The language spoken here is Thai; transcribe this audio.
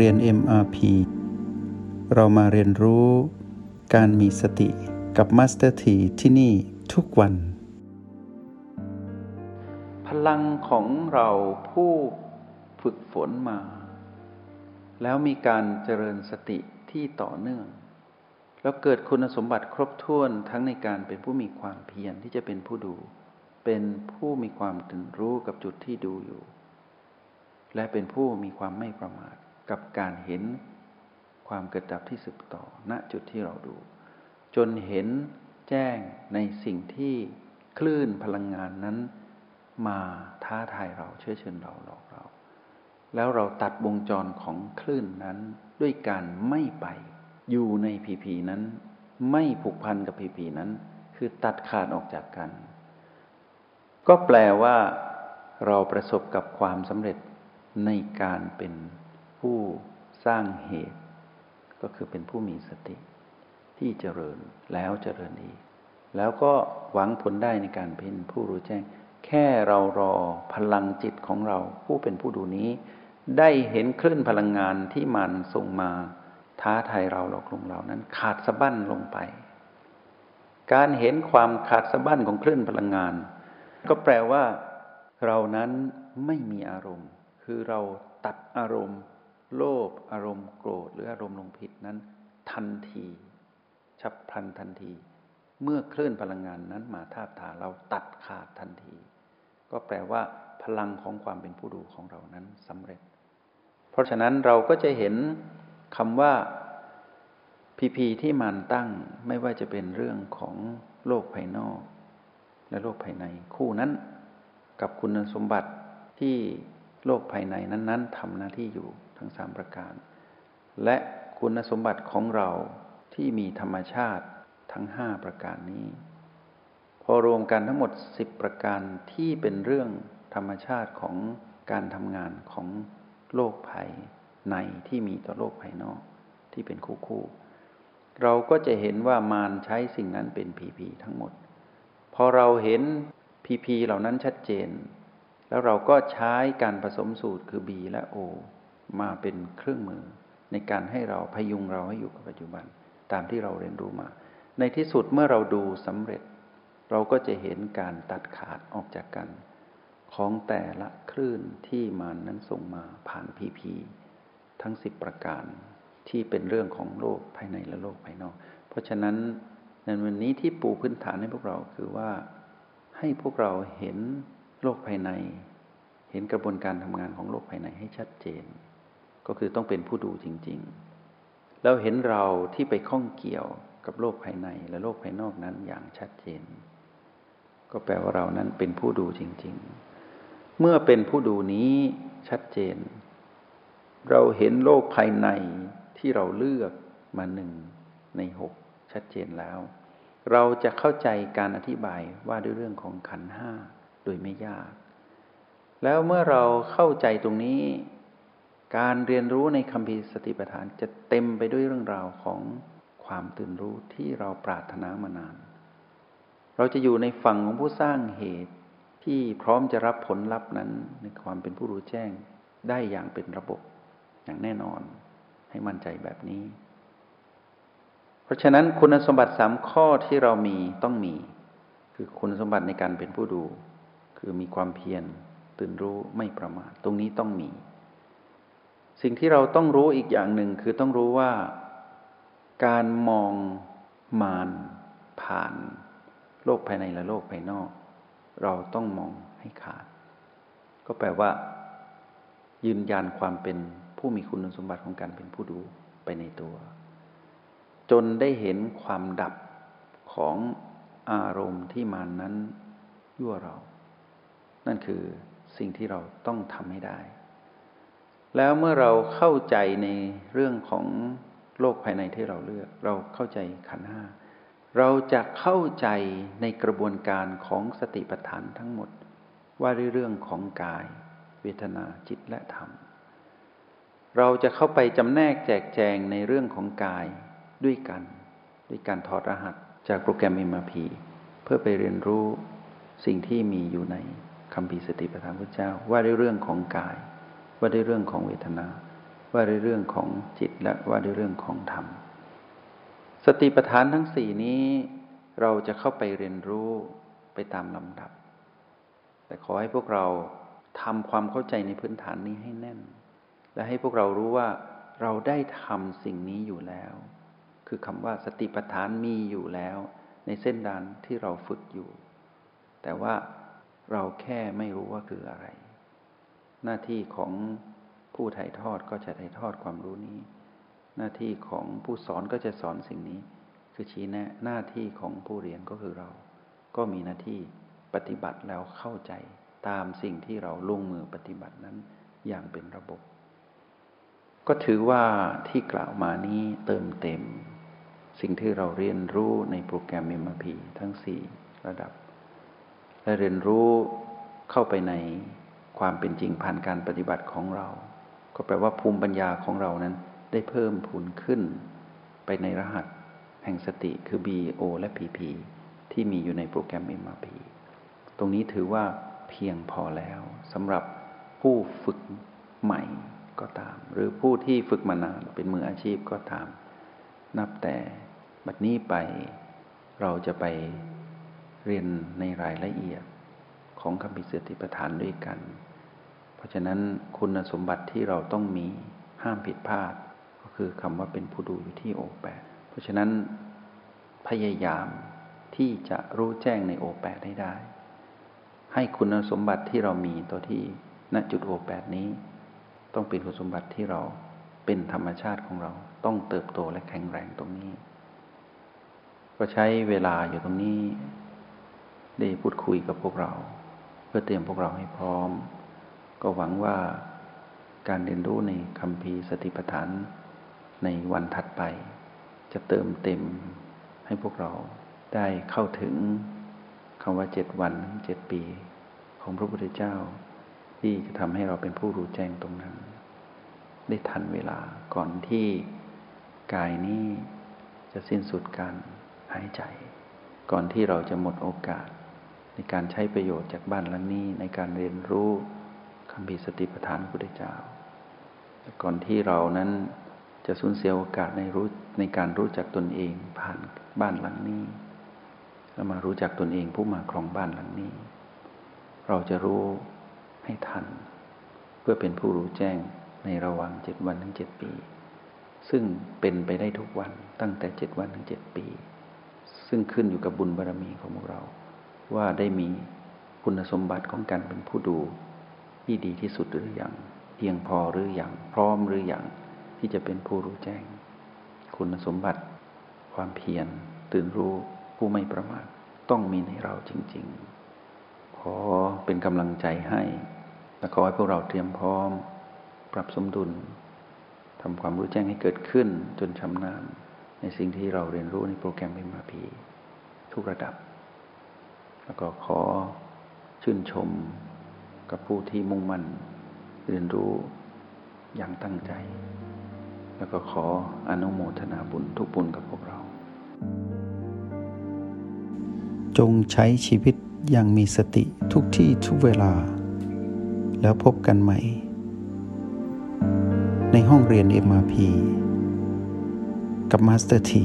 เรียน MRP เรามาเรียนรู้การมีสติกับ Master T ที่ที่นี่ทุกวัน พลังของเราผู้ฝึกฝนมา แล้วมีการเจริญสติที่ต่อเนื่อง แล้วเกิดคุณสมบัติครบถ้วนทั้งในการเป็นผู้มีความเพียรที่จะเป็นผู้ดู เป็นผู้มีความตื่นรู้กับจุดที่ดูอยู่ และเป็นผู้มีความไม่ประมาท กับการเห็นความเกิดดับที่สืบต่อ ณจุดที่เราดู จนเห็นแจ้งในสิ่งที่คลื่นพลังงานนั้น มาท้าทายเราเชื่อเชิญเราหลอกเรา แล้วเราตัดวงจรของคลื่นนั้นด้วยการไม่ไปอยู่ในพีพีนั้น ไม่ผูกพันกับพีพีนั้น คือตัดขาดออกจากกัน ก็แปลว่าเราประสบกับความสำเร็จในการเป็น ผู้สร้างเหตุ ก็คือเป็นผู้มีสติ ที่เจริญแล้วเจริญอีก แล้วก็หวังผลได้ในการเป็นผู้รู้แจ้ง แค่เรารอพลังจิตของเราผู้เป็นผู้ดูนี้ ได้เห็นคลื่นพลังงานที่มันส่งมา ท้าทายเราหลอกลวงเรานั้นขาดสะบั้นลงไป การเห็นความขาดสะบั้นของคลื่นพลังงาน ก็แปลว่า เรานั้นไม่มีอารมณ์ คือเราตัดอารมณ์ โลภอารมณ์โกรธหรืออารมณ์ลงผิดนั้น ทันที ฉับพลันทันที เมื่อคลื่นพลังงานนั้นมาทาบทาเราตัดขาดทันที ก็แปลว่า พลังของความเป็นผู้ดูของเรานั้นสำเร็จ เพราะฉะนั้นเราก็จะเห็นคำว่าพีพีที่มันตั้งไม่ว่าจะเป็นเรื่องของโลกภายนอก และโลกภายในคู่นั้น กับคุณสมบัติที่ โลกภายในนั้น ๆทำหน้าที่อยู่ทั้งสามประการ และคุณสมบัติของเราที่มีธรรมชาติทั้งห้าประการนี้ พอรวมกันทั้งหมดสิบประการที่เป็นเรื่องธรรมชาติของการทำงานของโลกภายในที่มีต่อโลกภายนอกที่เป็นคู่คู่เราก็จะเห็นว่ามารใช้สิ่งนั้นเป็นพีพีทั้งหมด พอเราเห็นพีพีเหล่านั้นชัดเจน แล้วเราก็ใช้การผสมสูตรคือ B และ O มาเป็นเครื่องมือ ในการให้เราพยุงเราให้อยู่กับปัจจุบัน ตามที่เราเรียนรู้มา ในที่สุดเมื่อเราดูสำเร็จ เราก็จะเห็นการตัดขาดออกจากกัน ของแต่ละคลื่นที่มันนั้นส่งมาผ่านพีพีทั้งสิบประการที่เป็นเรื่องของโลกภายในและโลกภายนอก เพราะฉะนั้นในวันนี้ที่ปูพื้นฐานให้พวกเราคือว่าให้พวกเราเห็น โลกภายใน เห็นกระบวนการทำงานของโลกภายในให้ชัดเจน ก็คือต้องเป็นผู้ดูจริง ๆ แล้วเห็นเราที่ไปข้องเกี่ยวกับโลกภายในและโลกภายนอกนั้นอย่างชัดเจน ก็แปลว่าเรานั้นเป็นผู้ดูจริง ๆ เมื่อเป็นผู้ดูนี้ชัดเจน เราเห็นโลกภายในที่เราเลือกมาหนึ่งในหกชัดเจนแล้ว เราจะเข้าใจการอธิบายว่าด้วยเรื่องของขันห้า โดยไม่ยาก แล้วเมื่อเราเข้าใจตรงนี้ การเรียนรู้ในคำพีสติปัฏฐานจะเต็มไปด้วยเรื่องราวของความตื่นรู้ที่เราปรารถนามานาน เราจะอยู่ในฝั่งของผู้สร้างเหตุที่พร้อมจะรับผลลัพธ์นั้นในความเป็นผู้รู้แจ้งได้อย่างเป็นระบบอย่างแน่นอนให้มั่นใจแบบนี้ เพราะฉะนั้นคุณสมบัติสามข้อที่เรามีต้องมี คือคุณสมบัติในการเป็นผู้ดู คือมีความเพียรตื่นรู้ไม่ประมาทตรงนี้ต้องมี สิ่งที่เราต้องรู้อีกอย่างหนึ่งคือต้องรู้ว่า การมองมานผ่าน โลกภายในและโลกภายนอก เราต้องมองให้ขาด ก็แปลว่า ยืนยันความเป็นผู้มีคุณสมบัติของการเป็นผู้ดูไปในตัว จนได้เห็นความดับของอารมณ์ที่มันนั้นยั่วเรา นั่นคือสิ่งที่เราต้องทำให้ได้ แล้วเมื่อเราเข้าใจในเรื่องของโลกภายในที่เราเลือก เราเข้าใจขันห้าเราจะเข้าใจในกระบวนการของสติปัฏฐานทั้งหมด ว่าเรื่องของกาย เวทนาจิตและธรรม เราจะเข้าไปจำแนกแจกแจงในเรื่องของกายด้วยกัน ด้วยการถอดรหัสจากโปรแกรม MRP เพื่อไปเรียนรู้สิ่งที่มีอยู่ใน คำพีสติปัฏฐานพระเจ้า ว่าด้วยเรื่องของกาย ว่าด้วยเรื่องของเวทนา ว่าในเรื่องของจิตและว่าในเรื่องของธรรม สติปัฏฐานทั้งสี่นี้ เราจะเข้าไปเรียนรู้ไปตามลำดับ แต่ขอให้พวกเราทำความเข้าใจในพื้นฐานนี้ให้แน่น และให้พวกเรารู้ว่าเราได้ทำสิ่งนี้อยู่แล้ว คือคำว่าสติปัฏฐานมีอยู่แล้ว ในเส้นดานที่เราฝึกอยู่ แต่ว่า เราแค่ไม่รู้ว่าคืออะไร หน้าที่ของผู้ถ่ายทอดก็จะถ่ายทอดความรู้นี้ หน้าที่ของผู้สอนก็จะสอนสิ่งนี้ คือชี้แนะหน้าที่ของผู้เรียนก็คือเรา ก็มีหน้าที่ปฏิบัติแล้วเข้าใจตามสิ่งที่เราลงมือปฏิบัตินั้นอย่างเป็นระบบ ก็ถือว่าที่กล่าวมานี้เติมเต็ม สิ่งที่เราเรียนรู้ในโปรแกรม MRP ทั้งสี่ระดับ และเรียนรู้เข้าไปในความเป็นจริงผ่านการปฏิบัติของเรา ก็แปลว่าภูมิปัญญาของเรานั้นได้เพิ่มพูนขึ้น ไปในรหัสแห่งสติคือ BO และ PP ที่มีอยู่ในโปรแกรม MRP ตรงนี้ถือว่าเพียงพอแล้วสำหรับผู้ฝึกใหม่ก็ตาม หรือผู้ที่ฝึกมานานเป็นมืออาชีพก็ตาม นับแต่บัดนี้ไปเราจะไป เรียนในรายละเอียดของคำพิเศษติปฐานด้วยกัน เพราะฉะนั้นคุณสมบัติที่เราต้องมีห้ามผิดพลาด ก็คือคำว่าเป็นผู้ดูอยู่ที่โอแปดเพราะฉะนั้นพยายามที่จะรู้แจ้งในโอแปดให้ได้ ให้คุณสมบัติที่เรามีตัวที่ณจุดโอแปดนี้ ต้องเป็นคุณสมบัติที่เราเป็นธรรมชาติของเราต้องเติบโตและแข็งแรงตรงนี้ ก็ใช้เวลาอยู่ตรงนี้ ได้พูดคุยกับพวกเรา เพื่อเตรียมพวกเราให้พร้อม ก็หวังว่าการเรียนรู้ในคำพีสติปัฏฐานในวันถัดไป จะเติมเต็มให้พวกเราได้เข้าถึงคำว่าเจ็ดวันเจ็ดปี ของพระพุทธเจ้า ที่จะทำให้เราเป็นผู้รู้แจ้งตรงนั้น ได้ทันเวลาก่อนที่กายนี้จะสิ้นสุดการหายใจ ก่อนที่เราจะหมดโอกาส ในการใช้ประโยชน์จากบ้านหลังนี้ในการเรียนรู้คำพิสติปัฏฐานพุทธเจ้า ก่อนที่เรานั้นจะสูญเสียโอกาสในรู้ในการรู้จักตนเองผ่านบ้านหลังนี้แล้วมารู้จักตนเองผู้มาครองบ้านหลังนี้ เราจะรู้ให้ทัน เพื่อเป็นผู้รู้แจ้งในระหว่างเจ็ดวันถึงเจ็ดปี ซึ่งเป็นไปได้ทุกวันตั้งแต่เจ็ดวันถึงเจ็ดปี ซึ่งขึ้นอยู่กับบุญบารรมีของพวกเรา ว่าได้มีคุณสมบัติของการเป็นผู้ดู ที่ดีที่สุดหรืออยังเพียงพอหรืออยังพร้อมหรืออยังที่จะเป็นผู้รู้แจ้ง คุณสมบัติ ความเพียรตื่นรู้ผู้ไม่ประมาทต้องมีในเราจริง ๆ ขอเป็นกำลังใจให้และขอให้พวกเราเตรียมพร้อม ปรับสมดุลทำความรู้แจ้งให้เกิดขึ้นจนชำนาญในสิ่งที่เราเรียนรู้ในโปรแกรมเอ็มพีทุกระดับ แล้วก็ขอชื่นชมกับผู้ที่มุ่งมั่นเรียนรู้อย่างตั้งใจ แล้วก็ขออนุโมทนาบุญทุกบุญกับพวกเรา จงใช้ชีวิตอย่างมีสติทุกที่ทุกเวลา แล้วพบกันใหม่ ในห้องเรียน MRP กับมาสเตอร์ที